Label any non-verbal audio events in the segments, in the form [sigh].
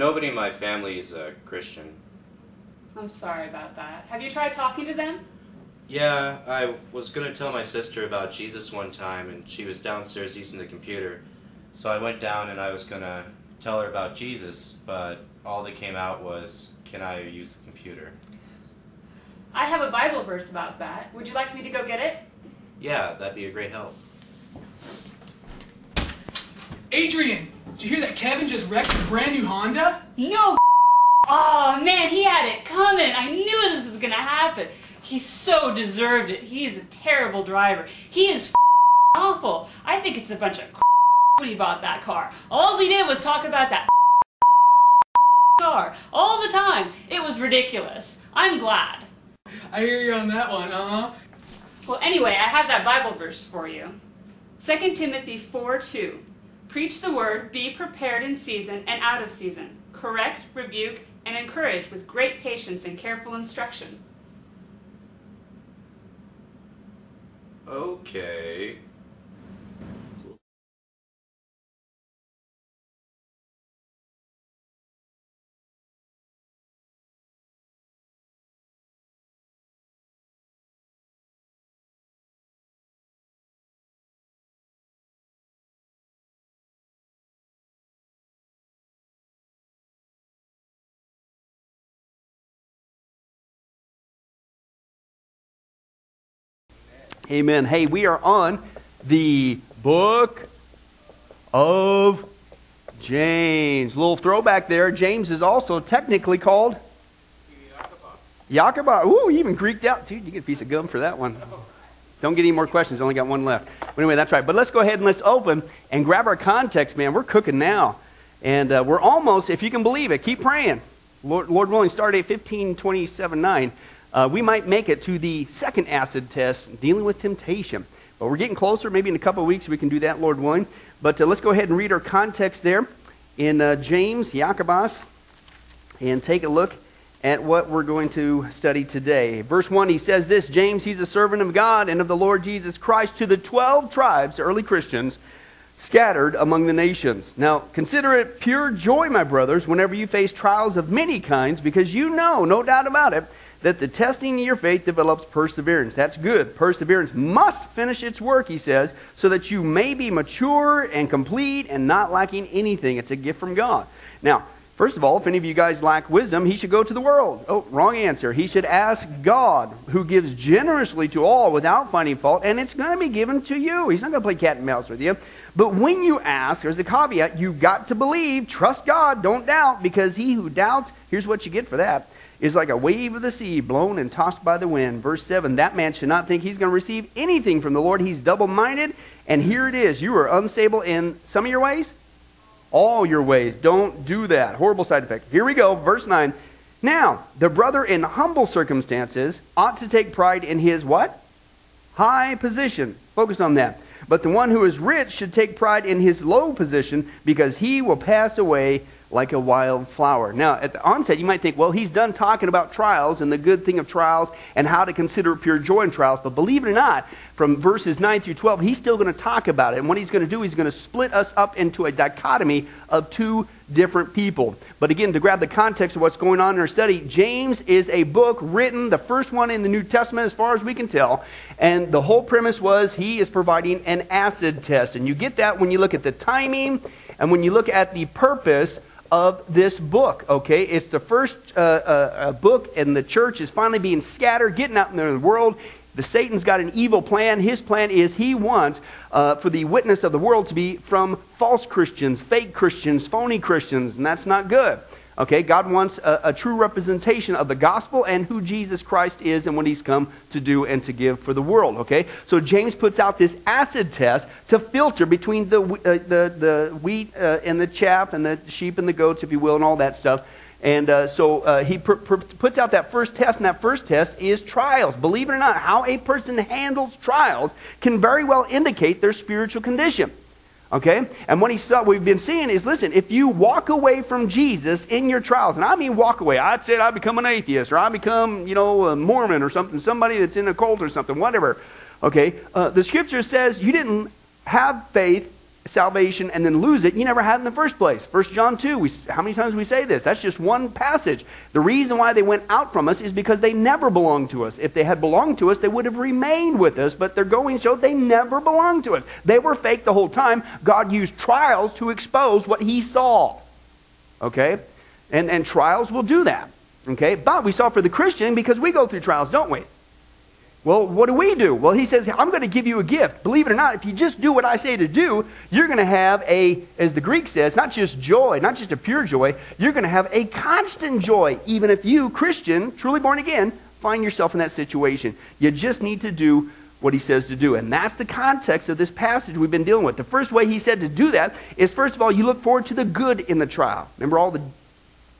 nobody in my family is a Christian. I'm sorry about that. Have you tried talking to them? Yeah, I was gonna tell my sister about Jesus one time, and she was downstairs using the computer. So I went down and I was gonna tell her about Jesus, but all that came out was, Can I use the computer? I have a Bible verse about that. Would you like me to go get it? Yeah, that'd be a great help. Adrian, did you hear that Kevin just wrecked his brand new Honda? No! [laughs] Oh man, he had it coming. I knew this was gonna happen. He so deserved it. He is a terrible driver. He is [laughs] awful. I think it's a bunch of [laughs] when he bought that car. All he did was talk about that car all the time. It was ridiculous. I'm glad. I hear you on that one, uh huh. Well, anyway, I have that Bible verse for you. 2 Timothy 4 2. Preach the word, be prepared in season and out of season. Correct, rebuke, and encourage with great patience and careful instruction. Okay. Amen. Hey, we are on the book of James. Little throwback there. James is also technically called Yakaba. Ooh, even Greeked out. Dude, you get a piece of gum for that one. Don't get any more questions. Only got one left. But anyway, that's right. But let's go ahead and let's open and grab our context, man. We're cooking now. And uh, we're almost, if you can believe it, keep praying. Lord, Lord willing, start at 15, 27, 9 uh, we might make it to the second acid test, dealing with temptation. But we're getting closer. Maybe in a couple weeks we can do that, Lord willing. But uh, let's go ahead and read our context there in uh, James, Jacobus, and take a look at what we're going to study today. Verse 1, he says this James, he's a servant of God and of the Lord Jesus Christ to the 12 tribes, early Christians, scattered among the nations. Now, consider it pure joy, my brothers, whenever you face trials of many kinds, because you know, no doubt about it, that the testing of your faith develops perseverance. That's good. Perseverance must finish its work, he says, so that you may be mature and complete and not lacking anything. It's a gift from God. Now, First of all, if any of you guys lack wisdom, he should go to the world. Oh, wrong answer. He should ask God, who gives generously to all without finding fault, and it's going to be given to you. He's not going to play cat and mouse with you. But when you ask, there's a caveat you've got to believe, trust God, don't doubt, because he who doubts, here's what you get for that is like a wave of the sea blown and tossed by the wind. Verse 7 That man should not think he's going to receive anything from the Lord. He's double minded. And here it is you are unstable in some of your ways, all your ways. Don't do that. Horrible side effect. Here we go. Verse 9. Now, the brother in humble circumstances ought to take pride in his what? High position. Focus on that. But the one who is rich should take pride in his low position because he will pass away like a wild flower. Now, at the onset, you might think, well, he's done talking about trials and the good thing of trials and how to consider pure joy in trials. But believe it or not, from verses 9 through 12, he's still going to talk about it. And what he's going to do, he's going to split us up into a dichotomy of two different people. But again, to grab the context of what's going on in our study, James is a book written, the first one in the New Testament as far as we can tell. And the whole premise was he is providing an acid test. And you get that when you look at the timing and when you look at the purpose of this book, okay? It's the first uh, uh, uh, book, and the church is finally being scattered, getting out in the world. The Satan's got an evil plan. His plan is he wants uh, for the witness of the world to be from false Christians, fake Christians, phony Christians, and that's not good. Okay, God wants a, a, true representation of the gospel and who Jesus Christ is and what he's come to do and to give for the world. Okay, so James puts out this acid test to filter between the, uh, the, the wheat uh, and the chaff and the sheep and the goats, if you will, and all that stuff. And uh, so uh, he pr- pr- puts out that first test, and that first test is trials. Believe it or not, how a person handles trials can very well indicate their spiritual condition. Okay? And what he saw, we've been seeing is listen, if you walk away from Jesus in your trials, and I mean walk away, I said I become an atheist, or I become, you know, a Mormon or something, somebody that's in a cult or something, whatever. Okay? Uh, the scripture says you didn't have faith salvation and then lose it, you never had in the first place. First John 2, we, how many times we say this? That's just one passage. The reason why they went out from us is because they never belonged to us. If they had belonged to us, they would have remained with us, but their going showed they never belonged to us. They were fake the whole time. God used trials to expose what he saw. Okay? And, and trials will do that. Okay? But we saw for the Christian because we go through trials, don't we? Well, what do we do? Well, he says, I'm going to give you a gift. Believe it or not, if you just do what I say to do, you're going to have a, as the Greek says, not just joy, not just a pure joy, you're going to have a constant joy, even if you, Christian, truly born again, find yourself in that situation. You just need to do what he says to do. And that's the context of this passage we've been dealing with. The first way he said to do that is, first of all, you look forward to the good in the trial. Remember all the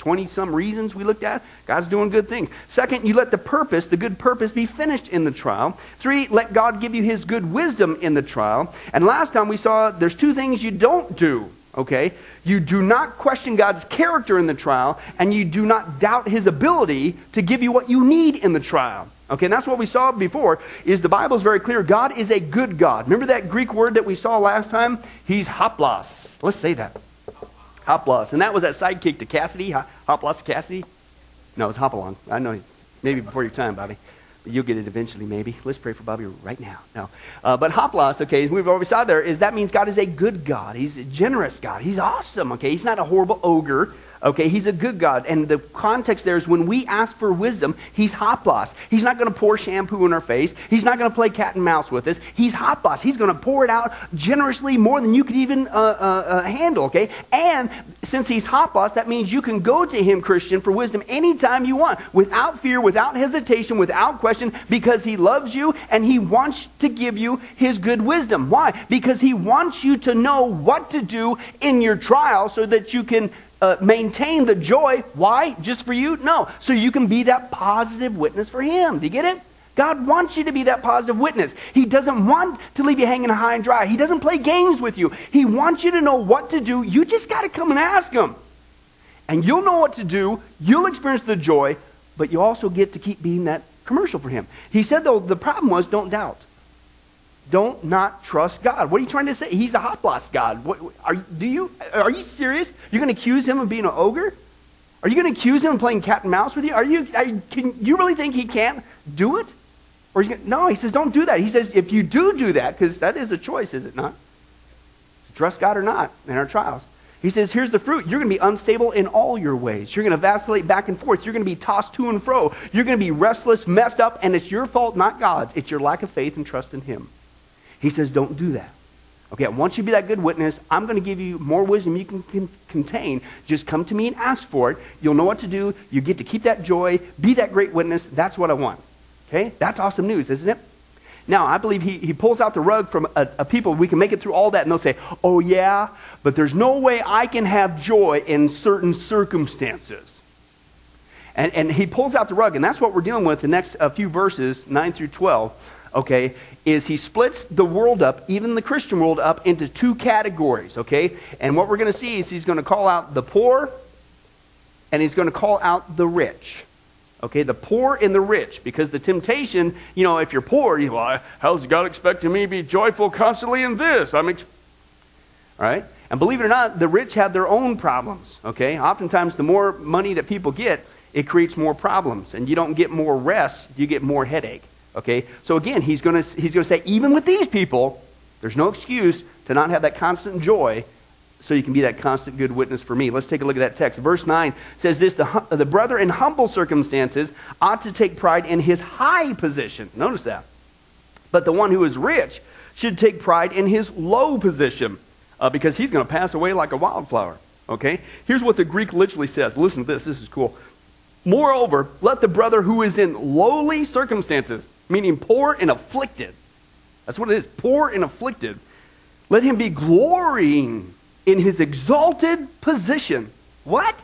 20 some reasons we looked at. God's doing good things. Second, you let the purpose, the good purpose, be finished in the trial. Three, let God give you his good wisdom in the trial. And last time we saw there's two things you don't do, okay? You do not question God's character in the trial, and you do not doubt his ability to give you what you need in the trial. Okay, and that's what we saw before, is the Bible is very clear. God is a good God. Remember that Greek word that we saw last time? He's hoplos. Let's say that. Hoplos. And that was that sidekick to Cassidy, Hoplos Cassidy. No, it's Hopalong. I know, maybe before your time, Bobby. But you'll get it eventually, maybe. Let's pray for Bobby right now. No. Uh, but Hoplos, okay, we've already saw there, is that means God is a good God. He's a generous God. He's awesome, okay? He's not a horrible ogre. Okay, he's a good God. And the context there is when we ask for wisdom, he's hoplos. He's not going to pour shampoo in our face. He's not going to play cat and mouse with us. He's hoplos. He's going to pour it out generously more than you could even uh, uh, uh, handle, okay? And since he's hoplos, that means you can go to him, Christian, for wisdom anytime you want, without fear, without hesitation, without question, because he loves you and he wants to give you his good wisdom. Why? Because he wants you to know what to do in your trial so that you can uh, maintain the joy. Why? Just for you? No. So you can be that positive witness for Him. Do you get it? God wants you to be that positive witness. He doesn't want to leave you hanging high and dry. He doesn't play games with you. He wants you to know what to do. You just got to come and ask Him. And you'll know what to do. You'll experience the joy, but you also get to keep being that commercial for Him. He said, though, the problem was don't doubt don't not trust God. What are you trying to say? He's a hoplos God. What, are, do you, are you serious? You're going to accuse him of being an ogre? Are you going to accuse him of playing cat and mouse with you? Are you, are, can you really think he can't do it? Or he's going no, he says, don't do that. He says, if you do do that, because that is a choice, is it not? To trust God or not in our trials. He says, here's the fruit. You're going to be unstable in all your ways. You're going to vacillate back and forth. You're going to be tossed to and fro. You're going to be restless, messed up, and it's your fault, not God's. It's your lack of faith and trust in Him. He says, don't do that. Okay, want you be that good witness. I'm going to give you more wisdom you can, can, contain. Just come to me and ask for it. You'll know what to do. You get to keep that joy, be that great witness. That's what I want. Okay? That's awesome news, isn't it? Now, I believe he, he pulls out the rug from a, a people. We can make it through all that, and they'll say, Oh, yeah, but there's no way I can have joy in certain circumstances. And, and he pulls out the rug, and that's what we're dealing with the next uh, few verses, 9 through 12 okay, is he splits the world up, even the Christian world up, into two categories, okay? And what we're going to see is he's going to call out the poor and he's going to call out the rich. Okay, the poor and the rich, because the temptation, you know, if you're poor, you well, how's God expecting me to be joyful constantly in this? I'm, ex-? all right. And believe it or not, the rich have their own problems. Okay, oftentimes the more money that people get, it creates more problems, and you don't get more rest, you get more headache. Okay? So again, he's going he's to say even with these people, there's no excuse to not have that constant joy so you can be that constant good witness for me. Let's take a look at that text. Verse 9 says this the, the brother in humble circumstances ought to take pride in his high position. Notice that. But the one who is rich should take pride in his low position uh, because he's going to pass away like a wildflower. Okay? Here's what the Greek literally says. Listen to this. This is cool. Moreover, let the brother who is in lowly circumstances, meaning poor and afflicted, that's what it is, poor and afflicted, let him be glorying in his exalted position. What?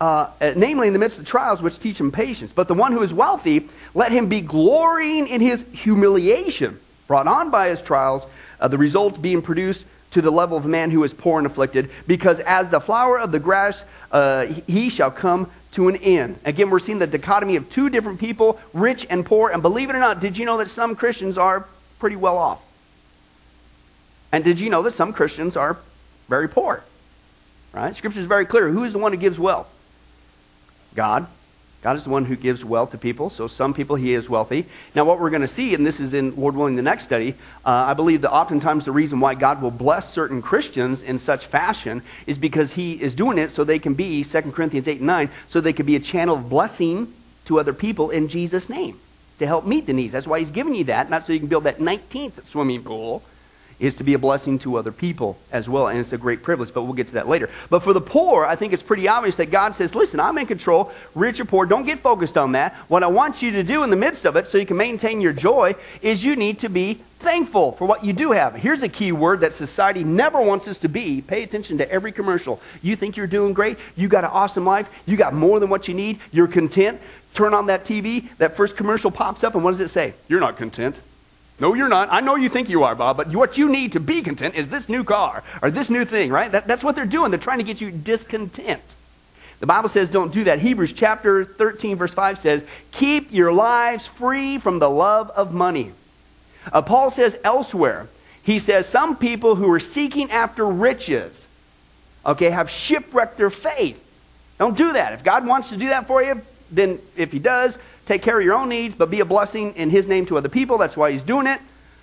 Uh, uh, namely, in the midst of trials which teach him patience. But the one who is wealthy, let him be glorying in his humiliation, brought on by his trials, uh, the result being produced to the level of a man who is poor and afflicted, because as the flower of the grass, uh, he shall come to an end. Again, we're seeing the dichotomy of two different people, rich and poor. And believe it or not, did you know that some Christians are pretty well off? And did you know that some Christians are very poor? Right? Scripture is very clear. Who is the one who gives wealth? God. God is the one who gives wealth to people. So some people he is wealthy. Now what we're going to see, and this is in Lord willing the next study, uh, I believe that oftentimes the reason why God will bless certain Christians in such fashion is because he is doing it so they can be 2 Corinthians 8 and 9, so they can be a channel of blessing to other people in Jesus' name to help meet the needs. That's why he's giving you that, not so you can build that 19th swimming pool is to be a blessing to other people as well. And it's a great privilege, but we'll get to that later. But for the poor, I think it's pretty obvious that God says, listen, I'm in control, rich or poor, don't get focused on that. What I want you to do in the midst of it so you can maintain your joy is you need to be thankful for what you do have. Here's a key word that society never wants us to be. Pay attention to every commercial. You think you're doing great, you got an awesome life, you got more than what you need, you're content. Turn on that TV, that first commercial pops up, and what does it say? You're not content. No, you're not. I know you think you are, Bob, but what you need to be content is this new car or this new thing, right? That, that's what they're doing. They're trying to get you discontent. The Bible says don't do that. Hebrews chapter 13, verse 5 says, Keep your lives free from the love of money. Uh, Paul says elsewhere, he says, Some people who are seeking after riches, okay, have shipwrecked their faith. Don't do that. If God wants to do that for you, then if He does, take care of your own needs, but be a blessing in His name to other people. That's why He's doing it.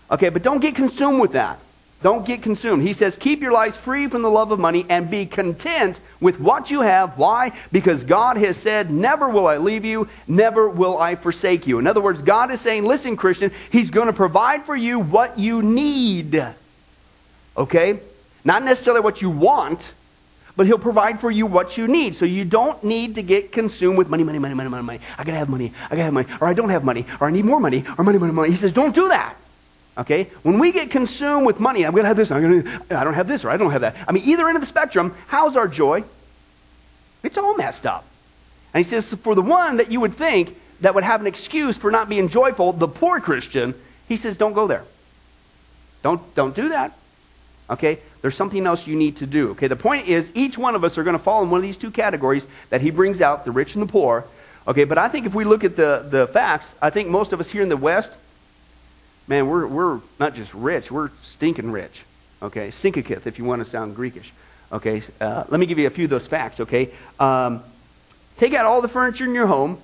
Okay, but don't get consumed with that. Don't get consumed. He says, keep your lives free from the love of money and be content with what you have. Why? Because God has said, never will I leave you, never will I forsake you. In other words, God is saying, listen, Christian, He's going to provide for you what you need. Okay? Not necessarily what you want, but he'll provide for you what you need. So you don't need to get consumed with money, money, money, money, money, money. I gotta have money. I gotta have money. Or I don't have money. Or I need more money. Or money, money, money. He says, don't do that. Okay? When we get consumed with money, I'm gonna have this, I'm gonna, I don't have this, or I don't have that. I mean, either end of the spectrum, how's our joy? It's all messed up. And he says, for the one that you would think that would have an excuse for not being joyful, the poor Christian, he says, don't go there. Don't, don't do that. Okay? There's something else you need to do. Okay? The point is, each one of us are going to fall in one of these two categories that he brings out the rich and the poor. Okay? But I think if we look at the, the facts, I think most of us here in the West, man, we're, we're not just rich, we're stinking rich. Okay? Sinkakith, if you want to sound Greekish. Okay? Uh, let me give you a few of those facts. Okay? Um, take out all the furniture in your home,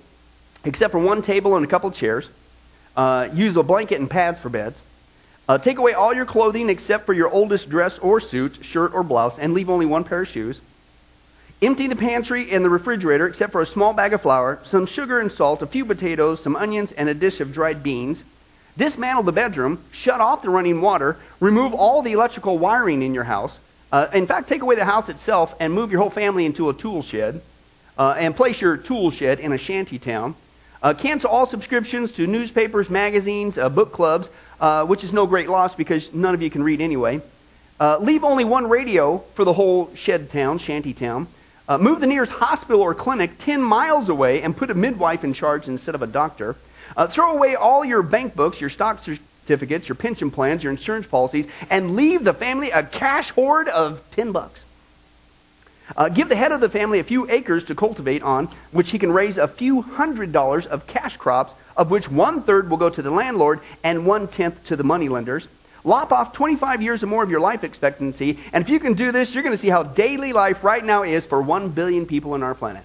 except for one table and a couple chairs. Uh, use a blanket and pads for beds. Uh, take away all your clothing except for your oldest dress or suit, shirt or blouse, and leave only one pair of shoes. Empty the pantry and the refrigerator except for a small bag of flour, some sugar and salt, a few potatoes, some onions, and a dish of dried beans. Dismantle the bedroom, shut off the running water, remove all the electrical wiring in your house. Uh, in fact, take away the house itself and move your whole family into a tool shed. Uh, and place your tool shed in a shanty town. Uh, cancel all subscriptions to newspapers, magazines, uh, book clubs, uh, which is no great loss because none of you can read anyway. Uh, leave only one radio for the whole shed town, shanty town. Uh, move the nearest hospital or clinic 10 miles away and put a midwife in charge instead of a doctor. Uh, throw away all your bank books, your stock certificates, your pension plans, your insurance policies, and leave the family a cash hoard of 10 bucks. Uh, give the head of the family a few acres to cultivate on, which he can raise a few hundred dollars of cash crops, of which one third will go to the landlord and one tenth to the moneylenders. Lop off 25 years or more of your life expectancy, and if you can do this, you're going to see how daily life right now is for 1 billion people on our planet.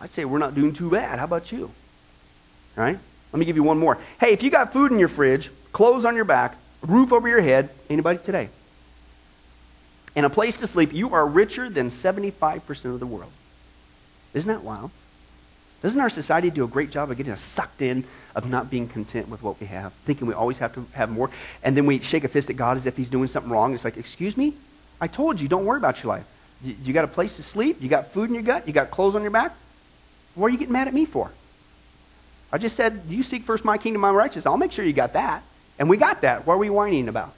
I'd say we're not doing too bad. How about you? All right? Let me give you one more. Hey, if you got food in your fridge, clothes on your back, roof over your head, anybody today? and a place to sleep, you are richer than 75% of the world. Isn't that wild? Doesn't our society do a great job of getting us sucked in of not being content with what we have, thinking we always have to have more? And then we shake a fist at God as if he's doing something wrong. It's like, excuse me? I told you, don't worry about your life. You, you got a place to sleep, you got food in your gut, you got clothes on your back. What are you getting mad at me for? I just said, you seek first my kingdom, my righteousness. I'll make sure you got that. And we got that. What are we whining about?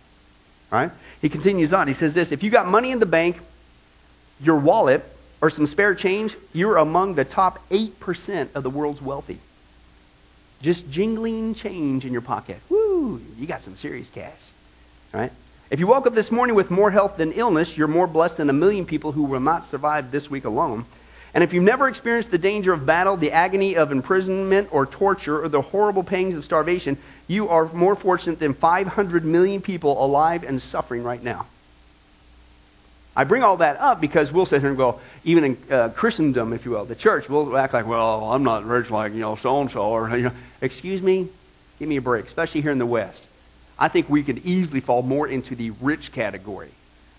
Right? He continues on. He says this If you got money in the bank, your wallet, or some spare change, you're among the top 8% of the world's wealthy. Just jingling change in your pocket. Woo! You got some serious cash. Right? If you woke up this morning with more health than illness, you're more blessed than a million people who will not survive this week alone. And if you've never experienced the danger of battle, the agony of imprisonment or torture, or the horrible pangs of starvation, you are more fortunate than 500 million people alive and suffering right now. I bring all that up because we'll sit here and go, even in uh, Christendom, if you will, the church, we'll act like, well, I'm not rich like, you know, so and so. Or, you know, excuse me, give me a break, especially here in the West. I think we could easily fall more into the rich category.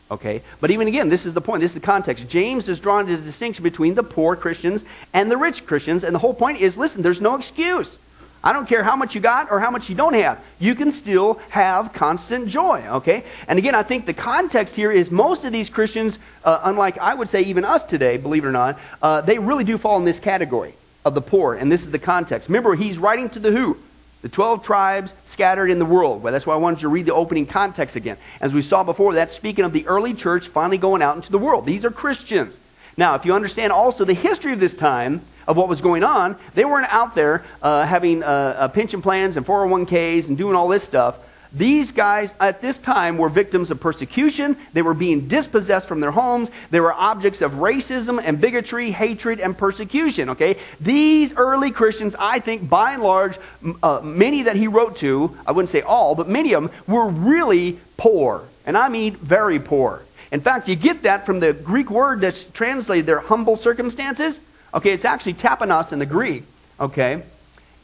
Okay? But even again, this is the point. This is the context. James is drawing the distinction between the poor Christians and the rich Christians. And the whole point is listen, there's no excuse. I don't care how much you got or how much you don't have. You can still have constant joy, okay? And again, I think the context here is most of these Christians, uh, unlike I would say even us today, believe it or not, uh, they really do fall in this category of the poor. And this is the context. Remember, he's writing to the who? The 12 tribes scattered in the world. Well, that's why I wanted you to read the opening context again. As we saw before, that's speaking of the early church finally going out into the world. These are Christians. Now, if you understand also the history of this time, of what was going on, they weren't out there uh, having uh, uh pension plans and 401ks and doing all this stuff. These guys at this time were victims of persecution. They were being dispossessed from their homes. They were objects of racism and bigotry, hatred, and persecution. Okay? These early Christians, I think, by and large, uh, many that he wrote to, I wouldn't say all, but many of them were really poor. And I mean very poor. In fact, you get that from the Greek word that's translated there, humble circumstances. Okay, it's actually tapanos in the Greek, okay,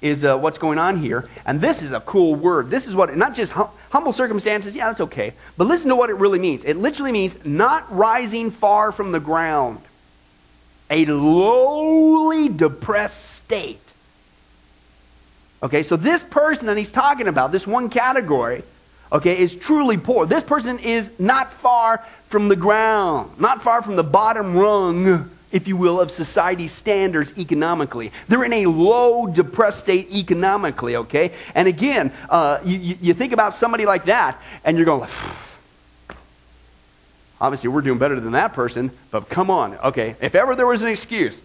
is uh, what's going on here. And this is a cool word. This is what, not just hum- humble circumstances, yeah, that's okay. But listen to what it really means. It literally means not rising far from the ground, a lowly depressed state. Okay, so this person that he's talking about, this one category, okay, is truly poor. This person is not far from the ground, not far from the bottom rung if you will, of society standards economically. They're in a low, depressed state economically, okay? And again, uh, you, you think about somebody like that, and you're going, obviously, we're doing better than that person, but come on, okay? If ever there was an excuse,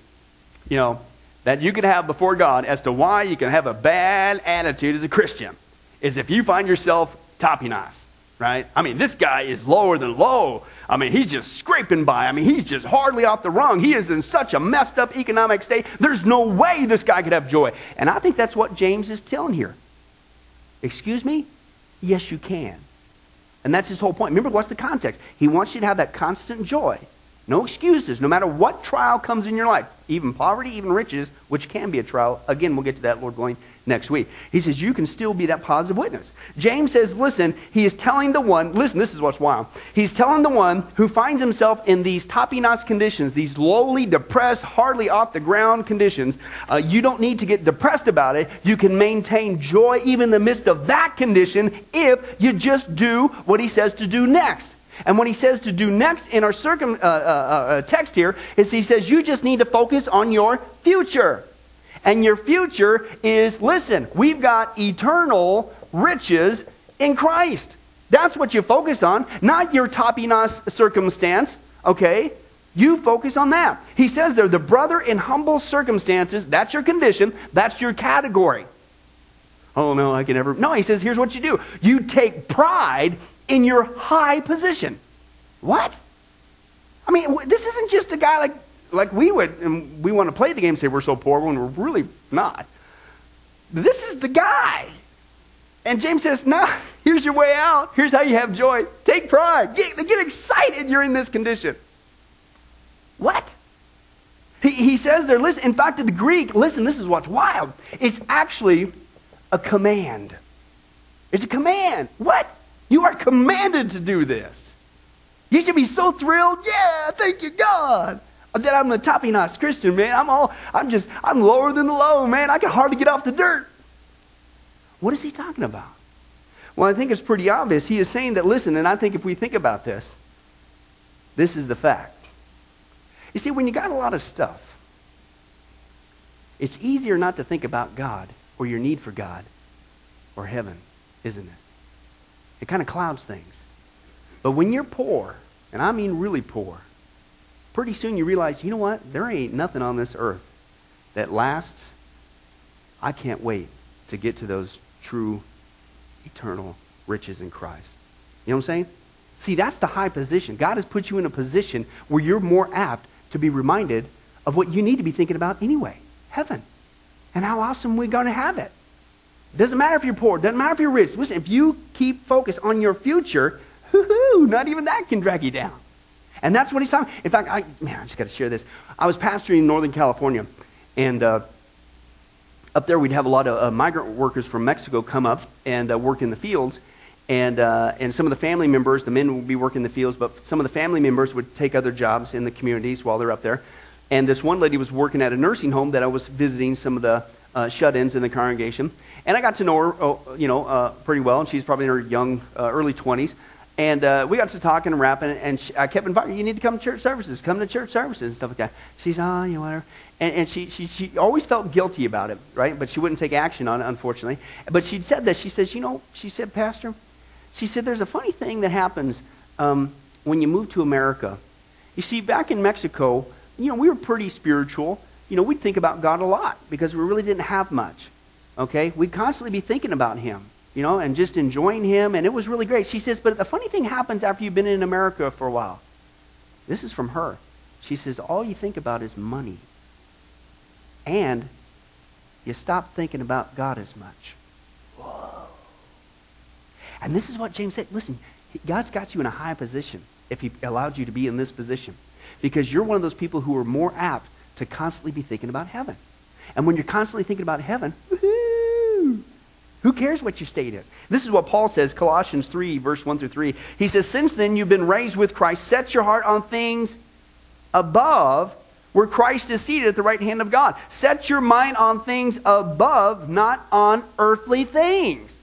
you know, that you can have before God as to why you can have a bad attitude as a Christian, is if you find yourself tapinas, right? I mean, this guy is lower than low. I mean, he's just scraping by. I mean, he's just hardly off the rung. He is in such a messed up economic state. There's no way this guy could have joy. And I think that's what James is telling here. Excuse me? Yes, you can. And that's his whole point. Remember, what's the context? He wants you to have that constant joy. No excuses, no matter what trial comes in your life, even poverty, even riches, which can be a trial. Again, we'll get to that, Lord willing, next week. He says, You can still be that positive witness. James says, Listen, he is telling the one, listen, this is what's wild. He's telling the one who finds himself in these tapinas conditions, these lowly, depressed, hardly off the ground conditions. Uh, you don't need to get depressed about it. You can maintain joy even in the midst of that condition if you just do what he says to do next. And what he says to do next in our circum, uh, uh, uh text here is he says, You just need to focus on your future. And your future is listen, we've got eternal riches in Christ. That's what you focus on, not your tapinas circumstance, okay? You focus on that. He says there, the brother in humble circumstances, that's your condition, that's your category. Oh, no, I can never. No, he says, here's what you do you take pride in your high position. What? I mean, this isn't just a guy like like we would, and we want to play the game say we're so poor when we're really not. This is the guy. And James says, nah, [laughs] here's your way out. Here's how you have joy. Take pride. Get, get excited you're in this condition. What? He, he says there, listen, in fact, in the Greek, listen, this is what's wild. It's actually a command. It's a command. What? You are commanded to do this. You should be so thrilled. Yeah, thank you, God that I'm the tapinas Christian, man. I'm all, I'm just, I'm lower than the low, man. I can hardly get off the dirt. What is he talking about? Well, I think it's pretty obvious. He is saying that, listen, and I think if we think about this, this is the fact. You see, when you got a lot of stuff, it's easier not to think about God or your need for God or heaven, isn't it? It kind of clouds things. But when you're poor, and I mean really poor, pretty soon you realize, you know what? There ain't nothing on this earth that lasts. I can't wait to get to those true eternal riches in Christ. You know what I'm saying? See, that's the high position. God has put you in a position where you're more apt to be reminded of what you need to be thinking about anyway heaven. And how awesome we're going to have it. Doesn't matter if you're poor, doesn't matter if you're rich. Listen, if you keep focused on your future, not even that can drag you down. And that's what he's talking. In fact, I man, I just got to share this. I was pastoring in Northern California, and uh, up there we'd have a lot of uh, migrant workers from Mexico come up and uh, work in the fields. And, uh, and some of the family members, the men would be working in the fields, but some of the family members would take other jobs in the communities while they're up there. And this one lady was working at a nursing home that I was visiting some of the uh, shut-ins in the congregation. And I got to know her, oh, you know, uh, pretty well. And she's probably in her young, uh, early 20s. And uh, we got to talking and rapping, and she, I kept inviting, her, you need to come to church services, come to church services and stuff like that. She's, oh, you know, whatever. And, and she, she, she always felt guilty about it, right? But she wouldn't take action on it, unfortunately. But she'd said this. She says, you know, she said, Pastor, she said, there's a funny thing that happens um, when you move to America. You see, back in Mexico, you know, we were pretty spiritual. You know, we'd think about God a lot because we really didn't have much. Okay? We'd constantly be thinking about Him you know, and just enjoying him, and it was really great. She says, but the funny thing happens after you've been in America for a while. This is from her. She says, all you think about is money. And you stop thinking about God as much. Whoa. And this is what James said. Listen, God's got you in a high position if he allowed you to be in this position. Because you're one of those people who are more apt to constantly be thinking about heaven. And when you're constantly thinking about heaven, who cares what your state is? This is what Paul says, Colossians 3, verse 1 through 3. He says, Since then you've been raised with Christ, set your heart on things above where Christ is seated at the right hand of God. Set your mind on things above, not on earthly things.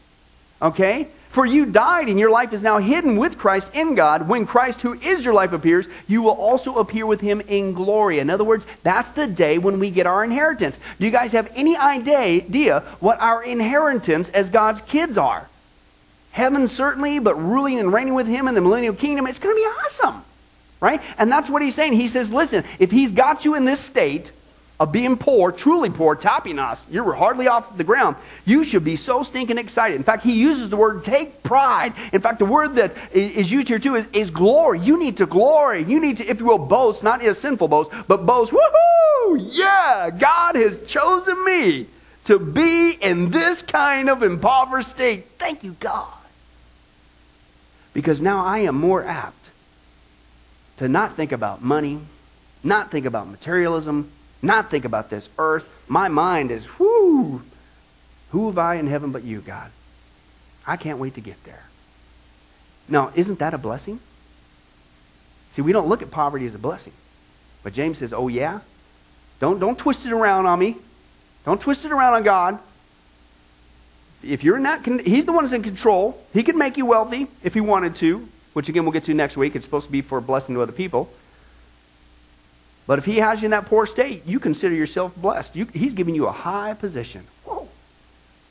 Okay? For you died, and your life is now hidden with Christ in God. When Christ, who is your life, appears, you will also appear with him in glory. In other words, that's the day when we get our inheritance. Do you guys have any idea what our inheritance as God's kids are? Heaven, certainly, but ruling and reigning with him in the millennial kingdom, it's going to be awesome. Right? And that's what he's saying. He says, listen, if he's got you in this state, of being poor, truly poor, tapinos, you're hardly off the ground, you should be so stinking excited. In fact, he uses the word take pride. In fact, the word that is used here too is, is glory. You need to glory. You need to, if you will, boast, not a sinful boast, but boast, woohoo! Yeah, God has chosen me to be in this kind of impoverished state. Thank you, God. Because now I am more apt to not think about money, not think about materialism, not think about this earth. My mind is, whoo, who have I in heaven but you, God? I can't wait to get there. Now, isn't that a blessing? See, we don't look at poverty as a blessing. But James says, oh, yeah? Don't, don't twist it around on me. Don't twist it around on God. If you're in that, he's the one who's in control. He could make you wealthy if he wanted to, which again we'll get to next week. It's supposed to be for a blessing to other people. But if he has you in that poor state, you consider yourself blessed. You, he's giving you a high position. Whoa.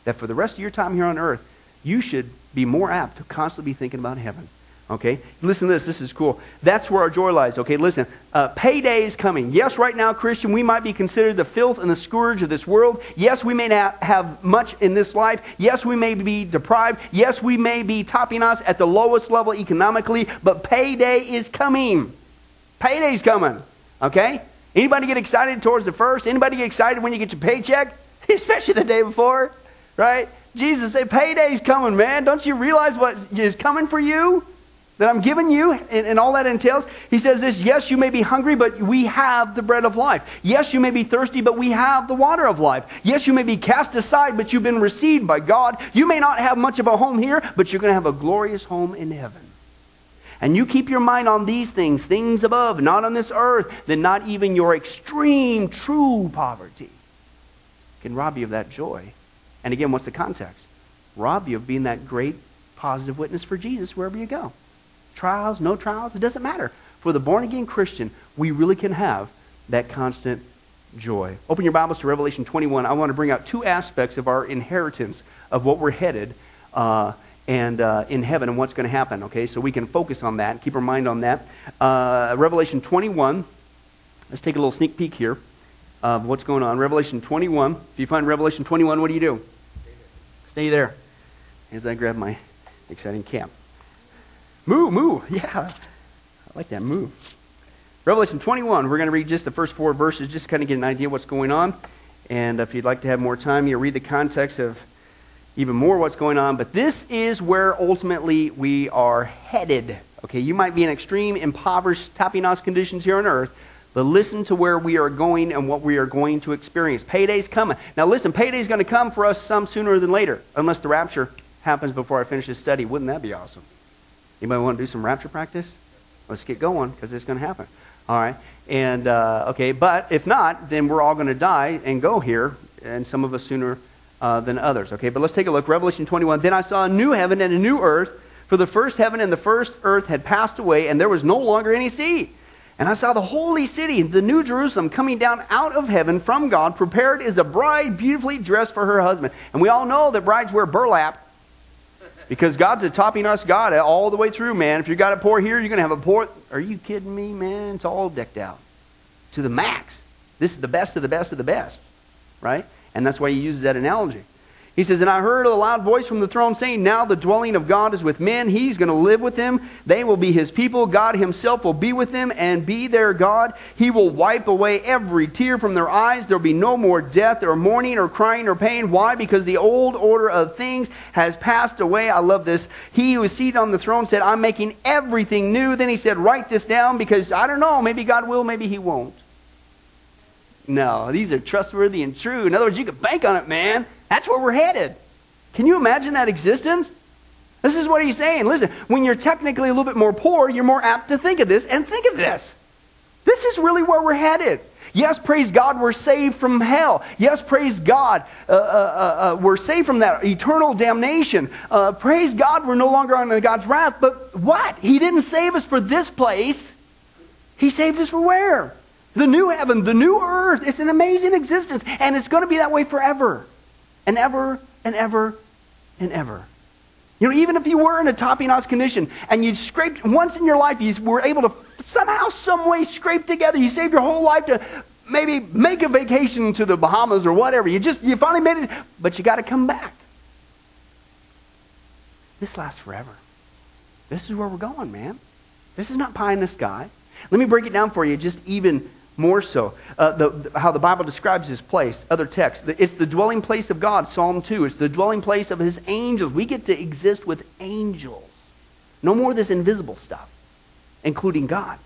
That for the rest of your time here on earth, you should be more apt to constantly be thinking about heaven. Okay? Listen to this. This is cool. That's where our joy lies. Okay, listen. Uh, payday is coming. Yes, right now, Christian, we might be considered the filth and the scourge of this world. Yes, we may not have much in this life. Yes, we may be deprived. Yes, we may be tapinos at the lowest level economically. But payday is coming. Payday's coming. Okay? Anybody get excited towards the first? Anybody get excited when you get your paycheck? [laughs] Especially the day before, right? Jesus said, payday's coming, man. Don't you realize what is coming for you? That I'm giving you and, and, all that entails. He says this, yes, you may be hungry, but we have the bread of life. Yes, you may be thirsty, but we have the water of life. Yes, you may be cast aside, but you've been received by God. You may not have much of a home here, but you're going to have a glorious home in heaven and you keep your mind on these things, things above, not on this earth, then not even your extreme true poverty can rob you of that joy. And again, what's the context? Rob you of being that great positive witness for Jesus wherever you go. Trials, no trials, it doesn't matter. For the born again Christian, we really can have that constant joy. Open your Bibles to Revelation 21. I want to bring out two aspects of our inheritance of what we're headed. Uh, and uh, in heaven and what's going to happen. Okay, so we can focus on that, keep our mind on that. Uh, Revelation 21. Let's take a little sneak peek here of what's going on. Revelation 21. If you find Revelation 21, what do you do? Stay there. As I grab my exciting cap. Moo, moo. Yeah, I like that move. Revelation 21, we're going to read just the first four verses, just kind of get an idea what's going on. And if you'd like to have more time, you read the context of even more what's going on. But this is where ultimately we are headed. Okay, you might be in extreme, impoverished, tapinos conditions here on earth, but listen to where we are going and what we are going to experience. Payday's coming. Now, listen, payday's going to come for us some sooner than later, unless the rapture happens before I finish this study. Wouldn't that be awesome? Anybody want to do some rapture practice? Let's get going because it's going to happen. All right. And, uh, okay, but if not, then we're all going to die and go here, and some of us sooner uh, than others. Okay, but let's take a look. Revelation 21. Then I saw a new heaven and a new earth, for the first heaven and the first earth had passed away, and there was no longer any sea. And I saw the holy city, the new Jerusalem, coming down out of heaven from God, prepared as a bride beautifully dressed for her husband. And we all know that brides wear burlap because God's a tapinos God all the way through, man. If you got it poor here, you're going to have a poor. Are you kidding me, man? It's all decked out to the max. This is the best of the best of the best, right? And that's why he uses that analogy. He says, And I heard a loud voice from the throne saying, Now the dwelling of God is with men. He's going to live with them. They will be his people. God himself will be with them and be their God. He will wipe away every tear from their eyes. There will be no more death or mourning or crying or pain. Why? Because the old order of things has passed away. I love this. He who is seated on the throne said, I'm making everything new. Then he said, Write this down because I don't know. Maybe God will, maybe he won't. No, these are trustworthy and true. In other words, you can bank on it, man. That's where we're headed. Can you imagine that existence? This is what he's saying. Listen, when you're technically a little bit more poor, you're more apt to think of this and think of this. This is really where we're headed. Yes, praise God, we're saved from hell. Yes, praise God, uh, uh, uh, uh we're saved from that eternal damnation. Uh, praise God, we're no longer under God's wrath. But what? He didn't save us for this place. He saved us for where? The new heaven, the new earth. It's an amazing existence, and it's going to be that way forever and ever and ever and ever. You know, even if you were in a tapinos condition and you scraped once in your life, you were able to somehow, some way scrape together. You saved your whole life to maybe make a vacation to the Bahamas or whatever. You just, you finally made it, but you got to come back. This lasts forever. This is where we're going, man. This is not pie in the sky. Let me break it down for you just even more so. Uh, the, how the Bible describes this place, other texts. It's the dwelling place of God, Psalm 2. It's the dwelling place of his angels. We get to exist with angels. No more of this invisible stuff, including God.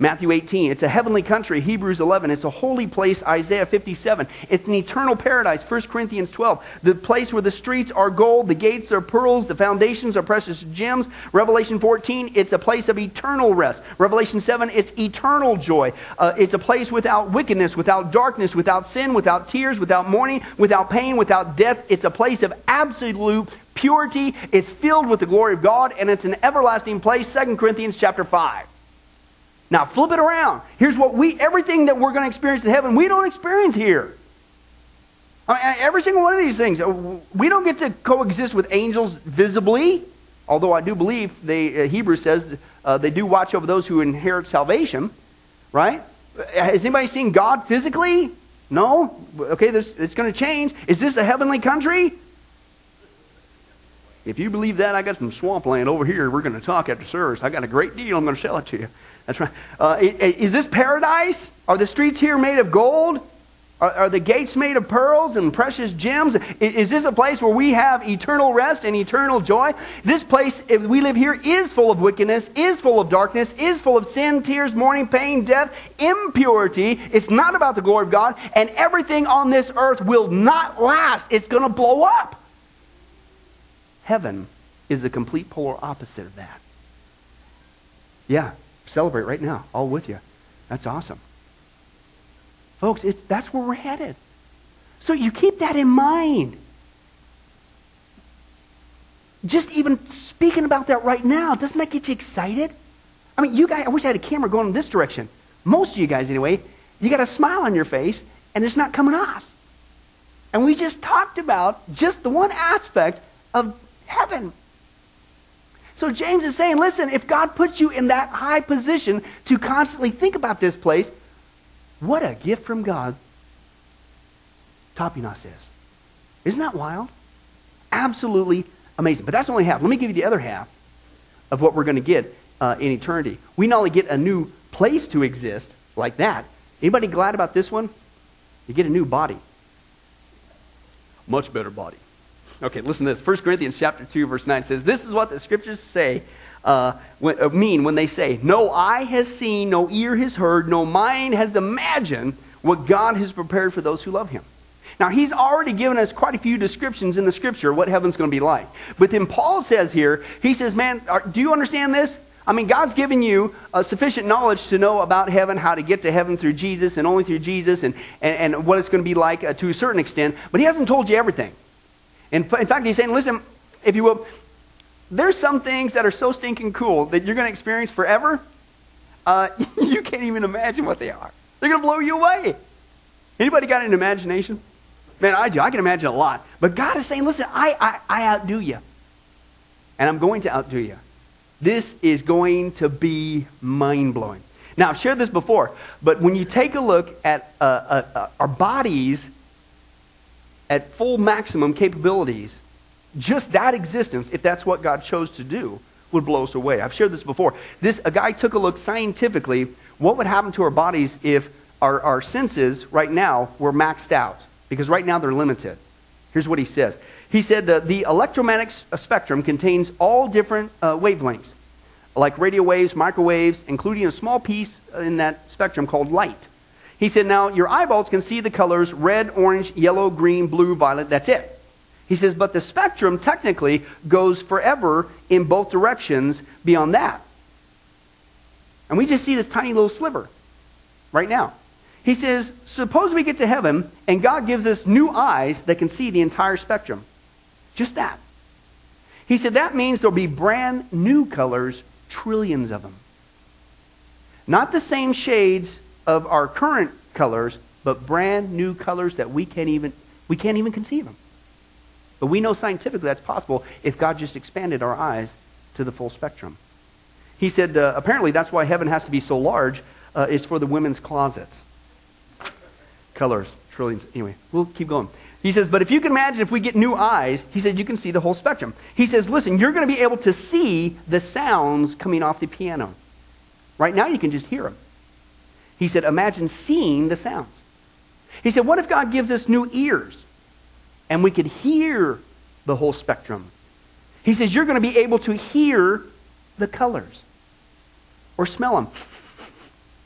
Matthew 18, it's a heavenly country. Hebrews 11, it's a holy place. Isaiah 57, it's an eternal paradise. 1 Corinthians 12, the place where the streets are gold, the gates are pearls, the foundations are precious gems. Revelation 14, it's a place of eternal rest. Revelation 7, it's eternal joy. Uh, it's a place without wickedness, without darkness, without sin, without tears, without mourning, without pain, without death. It's a place of absolute purity. It's filled with the glory of God, and it's an everlasting place. 2 Corinthians chapter 5. Now flip it around. Here's what we, everything that we're going to experience in heaven, we don't experience here. I mean, every single one of these things, uh, we don't get to coexist with angels visibly, although I do believe they, uh, Hebrews says uh, they do watch over those who inherit salvation, right? Has anybody seen God physically? No? Okay, it's going to change. Is this a heavenly country? If you believe that, I got some swampland over here. We're going to talk after service. I got a great deal. I'm going to sell it to you. That's right. Uh, is this paradise? Are the streets here made of gold? Are, are, the gates made of pearls and precious gems? Is, is, this a place where we have eternal rest and eternal joy? This place, if we live here, is full of wickedness, is full of darkness, is full of sin, tears, mourning, pain, death, impurity. It's not about the glory of God, and everything on this earth will not last. It's going to blow up. Heaven is the complete polar opposite of that. Yeah, Celebrate right now, all with you. That's awesome. Folks, it's, that's where we're headed. So you keep that in mind. Just even speaking about that right now, doesn't that get you excited? I mean, you guys, I wish I had a camera going in this direction. Most of you guys, anyway, you got a smile on your face, and it's not coming off. And we just talked about just the one aspect of heaven. So James is saying, listen, if God puts you in that high position to constantly think about this place, what a gift from God Tapinos is. Isn't that wild? Absolutely amazing. But that's only half. Let me give you the other half of what we're going to get uh, in eternity. We not only get a new place to exist like that. Anybody glad about this one? You get a new body. Much better body. Okay, listen to this. 1 Corinthians chapter 2, verse 9 says, This is what the scriptures say, uh, when, uh, mean when they say, No eye has seen, no ear has heard, no mind has imagined what God has prepared for those who love him. Now, he's already given us quite a few descriptions in the scripture what heaven's going to be like. But then Paul says here, he says, Man, are, do you understand this? I mean, God's given you uh, sufficient knowledge to know about heaven, how to get to heaven through Jesus and only through Jesus, and, and, and what it's going to be like uh, to a certain extent. But He hasn't told you everything. In, in fact, He's saying, listen, if you will, there's some things that are so stinking cool that you're going to experience forever. Uh, [laughs] you can't even imagine what they are. They're going to blow you away. Anybody got an imagination? Man, I do. I can imagine a lot. But God is saying, listen, I, I, I outdo you. And I'm going to outdo you. This is going to be mind blowing. Now, I've shared this before, but when you take a look at uh, uh, uh, our bodies at full maximum capabilities, just that existence, if that's what God chose to do, would blow us away. I've shared this before. This a guy took a look scientifically. What would happen to our bodies if our, our senses right now were maxed out? Because right now they're limited. Here's what he says he said uh, the electromagnetic spectrum contains all different uh, wavelengths, like radio waves, microwaves, including a small piece in that spectrum called light. He said, now your eyeballs can see the colors red, orange, yellow, green, blue, violet, that's it. He says, but the spectrum technically goes forever in both directions beyond that. And we just see this tiny little sliver right now. He says, suppose we get to heaven and God gives us new eyes that can see the entire spectrum. Just that. He said that means there'll be brand new colors, trillions of them. Not the same shades of our current colors, but brand new colors that we can't even we can't even conceive them. But we know scientifically that's possible if God just expanded our eyes to the full spectrum. He said uh, apparently that's why heaven has to be so large uh, is for the women's closets. Colors, trillions. Anyway, we'll keep going. He says, but if you can imagine if we get new eyes, he said, you can see the whole spectrum. He says, listen, you're going to be able to see the sounds coming off the piano. Right now, you can just hear them. He said, imagine seeing the sounds. He said, what if God gives us new ears and we could hear the whole spectrum? He says, you're going to be able to hear the colors or smell them. [laughs]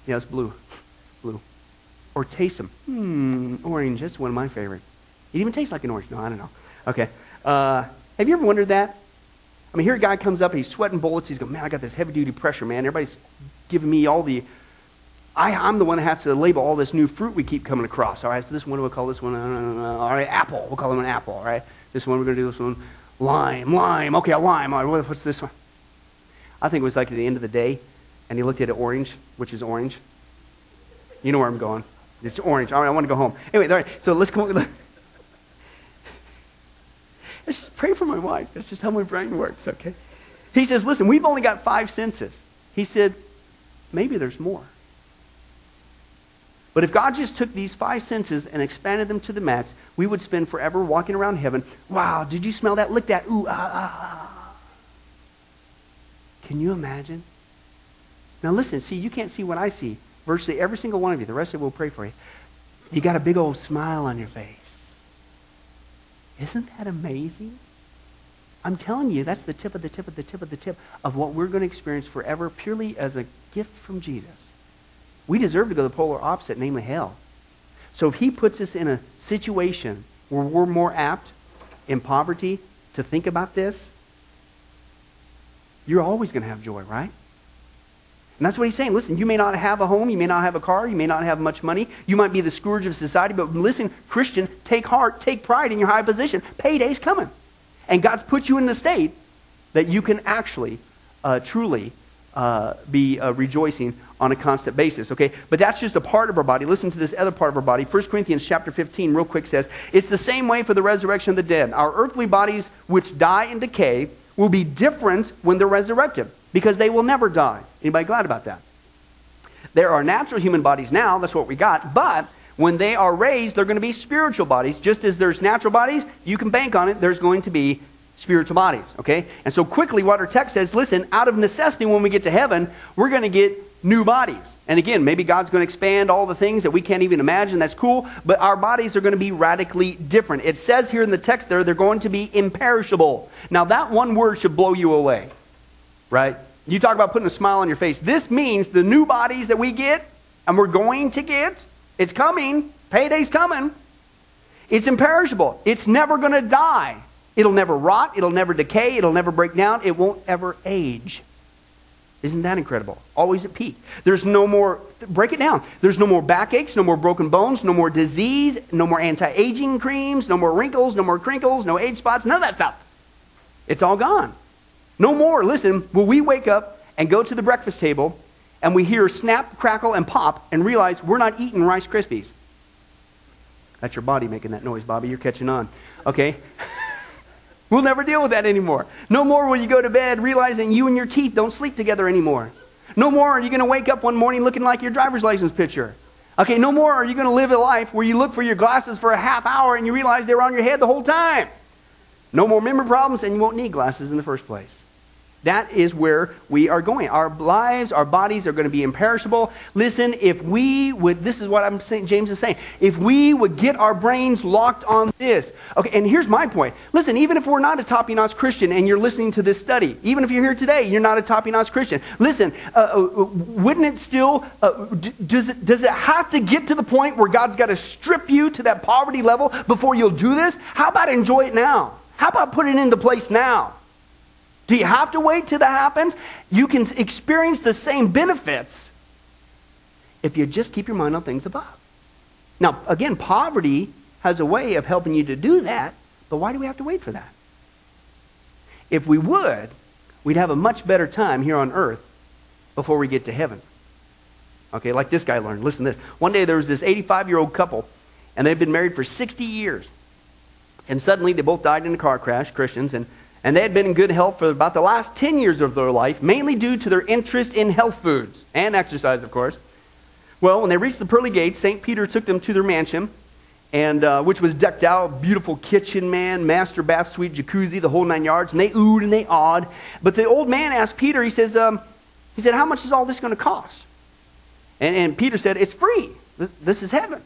Yeah, it's blue. Blue. Or taste them. Hmm, orange. That's one of my favorites. It even tastes like an orange. No, I don't know. Okay. Uh, have you ever wondered that? I mean, here a guy comes up he's sweating bullets. He's going, man, I got this heavy duty pressure, man. Everybody's giving me all the. I, I'm the one that has to label all this new fruit we keep coming across. All right, so this one, we'll call this one, uh, all right, apple. We'll call them an apple, all right? This one, we're going to do this one, lime, lime. Okay, a lime. All right, what's this one? I think it was like at the end of the day, and he looked at an orange, which is orange. You know where I'm going. It's orange. All right, I want to go home. Anyway, all right, so let's come. [laughs] Let's just pray for my wife. That's just how my brain works, okay? He says, listen, we've only got five senses. He said, maybe there's more. But if God just took these five senses and expanded them to the max, we would spend forever walking around heaven. Wow, did you smell that? Lick that. Ooh, ah, ah, ah. Can you imagine? Now listen, see, you can't see what I see. Virtually every single one of you. The rest of you will pray for you. You got a big old smile on your face. Isn't that amazing? I'm telling you, that's the tip of the tip of the tip of the tip of what we're going to experience forever purely as a gift from Jesus. We deserve to go the polar opposite, namely hell. So if he puts us in a situation where we're more apt in poverty to think about this, you're always going to have joy, right? And that's what he's saying. Listen, you may not have a home, you may not have a car, you may not have much money, you might be the scourge of society, but listen, Christian, take heart, take pride in your high position. Payday's coming. And God's put you in the state that you can actually, uh, truly uh, be uh, rejoicing on a constant basis, okay? But that's just a part of our body. Listen to this other part of our body. 1 Corinthians chapter 15, real quick, says, It's the same way for the resurrection of the dead. Our earthly bodies, which die and decay, will be different when they're resurrected because they will never die. Anybody glad about that? There are natural human bodies now, that's what we got, but when they are raised, they're going to be spiritual bodies. Just as there's natural bodies, you can bank on it, there's going to be spiritual bodies, okay? And so quickly what our text says, listen, out of necessity when we get to heaven, we're going to get new bodies. And again, maybe God's going to expand all the things that we can't even imagine. That's cool. But our bodies are going to be radically different. It says here in the text there, they're going to be imperishable. Now, that one word should blow you away, right? You talk about putting a smile on your face. This means the new bodies that we get and we're going to get, it's coming. Payday's coming. It's imperishable. It's never going to die. It'll never rot. It'll never decay. It'll never break down. It won't ever age. Isn't that incredible? Always at peak. There's no more, break it down. There's no more backaches, no more broken bones, no more disease, no more anti aging creams, no more wrinkles, no more crinkles, no age spots, none of that stuff. It's all gone. No more. Listen, will we wake up and go to the breakfast table and we hear snap, crackle, and pop and realize we're not eating Rice Krispies? That's your body making that noise, Bobby. You're catching on. Okay? [laughs] We'll never deal with that anymore. No more will you go to bed realizing you and your teeth don't sleep together anymore. No more are you going to wake up one morning looking like your driver's license picture. Okay, no more are you going to live a life where you look for your glasses for a half hour and you realize they were on your head the whole time. No more memory problems and you won't need glasses in the first place. That is where we are going. Our lives, our bodies are going to be imperishable. Listen, if we would, this is what I'm saying, James is saying, if we would get our brains locked on this. Okay, and here's my point. Listen, even if we're not a Tapinos Christian and you're listening to this study, even if you're here today, you're not a Tapinos Christian. Listen, uh, uh, wouldn't it still, uh, d- does, it, does it have to get to the point where God's got to strip you to that poverty level before you'll do this? How about enjoy it now? How about put it into place now? Do you have to wait till that happens? You can experience the same benefits if you just keep your mind on things above. Now, again, poverty has a way of helping you to do that, but why do we have to wait for that? If we would, we'd have a much better time here on earth before we get to heaven. Okay, like this guy learned. Listen to this. One day there was this 85 year old couple, and they'd been married for 60 years. And suddenly they both died in a car crash, Christians, and and they had been in good health for about the last 10 years of their life, mainly due to their interest in health foods and exercise, of course. Well, when they reached the pearly gates, St. Peter took them to their mansion, and uh, which was decked out, beautiful kitchen, man, master bath suite, jacuzzi, the whole nine yards, and they oohed and they awed. But the old man asked Peter, he says, um, he said, how much is all this going to cost? And, and Peter said, it's free. This is heaven.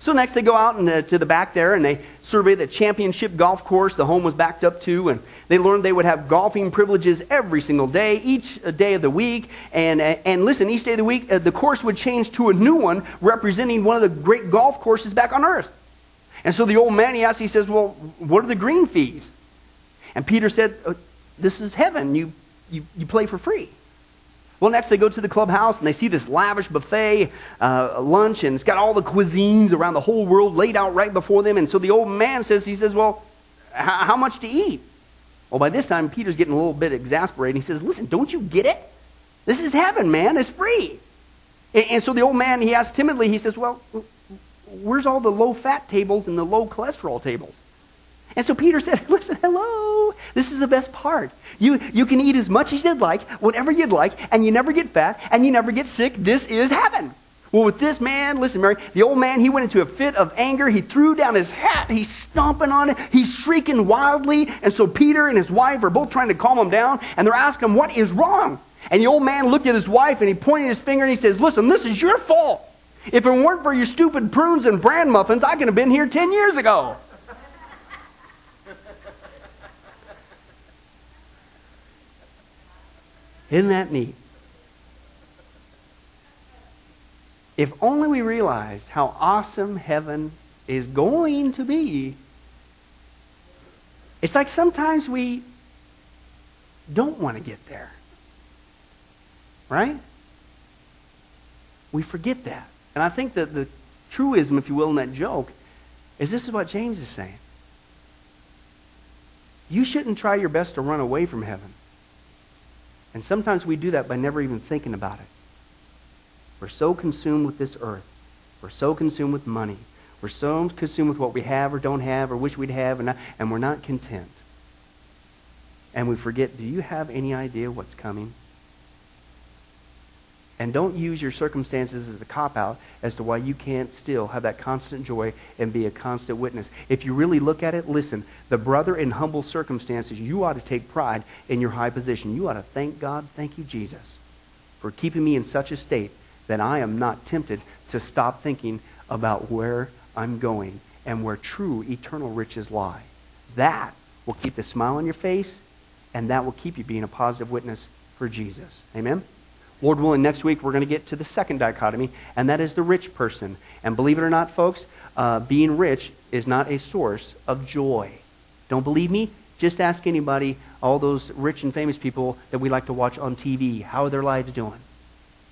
So next they go out the, to the back there and they survey the championship golf course the home was backed up to and they learned they would have golfing privileges every single day, each day of the week. And, and listen, each day of the week, uh, the course would change to a new one representing one of the great golf courses back on earth. And so the old man, he asks, he says, Well, what are the green fees? And Peter said, uh, This is heaven. You, you, you play for free. Well, next they go to the clubhouse and they see this lavish buffet uh, lunch, and it's got all the cuisines around the whole world laid out right before them. And so the old man says, He says, Well, how much to eat? Well, by this time, Peter's getting a little bit exasperated. He says, Listen, don't you get it? This is heaven, man. It's free. And, and so the old man, he asks timidly, he says, Well, where's all the low fat tables and the low cholesterol tables? And so Peter said, [laughs] Listen, hello. This is the best part. You, you can eat as much as you'd like, whatever you'd like, and you never get fat, and you never get sick. This is heaven. Well, with this man, listen, Mary, the old man, he went into a fit of anger. He threw down his hat. He's stomping on it. He's shrieking wildly. And so Peter and his wife are both trying to calm him down, and they're asking him, What is wrong? And the old man looked at his wife and he pointed his finger and he says, Listen, this is your fault. If it weren't for your stupid prunes and bran muffins, I could have been here 10 years ago. [laughs] Isn't that neat? If only we realized how awesome heaven is going to be. It's like sometimes we don't want to get there. Right? We forget that. And I think that the truism, if you will, in that joke is this is what James is saying. You shouldn't try your best to run away from heaven. And sometimes we do that by never even thinking about it. We're so consumed with this earth. We're so consumed with money. We're so consumed with what we have or don't have or wish we'd have, and, not, and we're not content. And we forget do you have any idea what's coming? And don't use your circumstances as a cop out as to why you can't still have that constant joy and be a constant witness. If you really look at it, listen, the brother in humble circumstances, you ought to take pride in your high position. You ought to thank God, thank you, Jesus for keeping me in such a state that I am not tempted to stop thinking about where I'm going and where true eternal riches lie. That will keep the smile on your face, and that will keep you being a positive witness for Jesus. Amen? Lord willing, next week we're going to get to the second dichotomy, and that is the rich person. And believe it or not, folks, uh, being rich is not a source of joy. Don't believe me? Just ask anybody, all those rich and famous people that we like to watch on TV. How are their lives doing?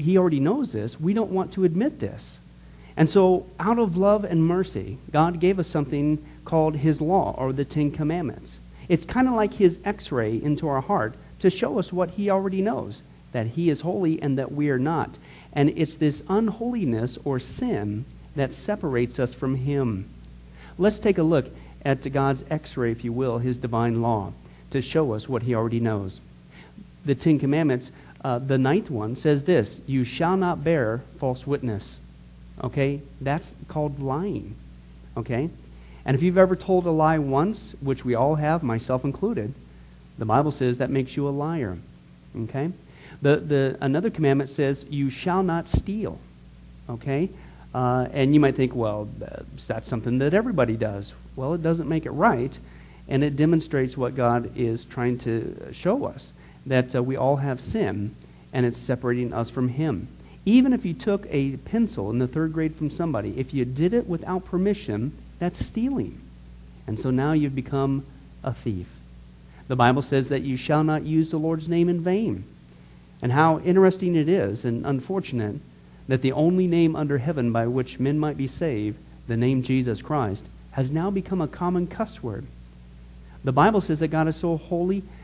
He already knows this, we don't want to admit this. And so, out of love and mercy, God gave us something called His law or the Ten Commandments. It's kind of like His x ray into our heart to show us what He already knows that He is holy and that we are not. And it's this unholiness or sin that separates us from Him. Let's take a look at God's x ray, if you will, His divine law, to show us what He already knows. The Ten Commandments, uh, the ninth one, says this You shall not bear false witness. Okay? That's called lying. Okay? And if you've ever told a lie once, which we all have, myself included, the Bible says that makes you a liar. Okay? The, the, another commandment says, You shall not steal. Okay? Uh, and you might think, well, that's something that everybody does. Well, it doesn't make it right, and it demonstrates what God is trying to show us that uh, we all have sin, and it's separating us from Him. Even if you took a pencil in the third grade from somebody, if you did it without permission, that's stealing. And so now you've become a thief. The Bible says that you shall not use the Lord's name in vain. And how interesting it is and unfortunate that the only name under heaven by which men might be saved, the name Jesus Christ, has now become a common cuss word. The Bible says that God is so holy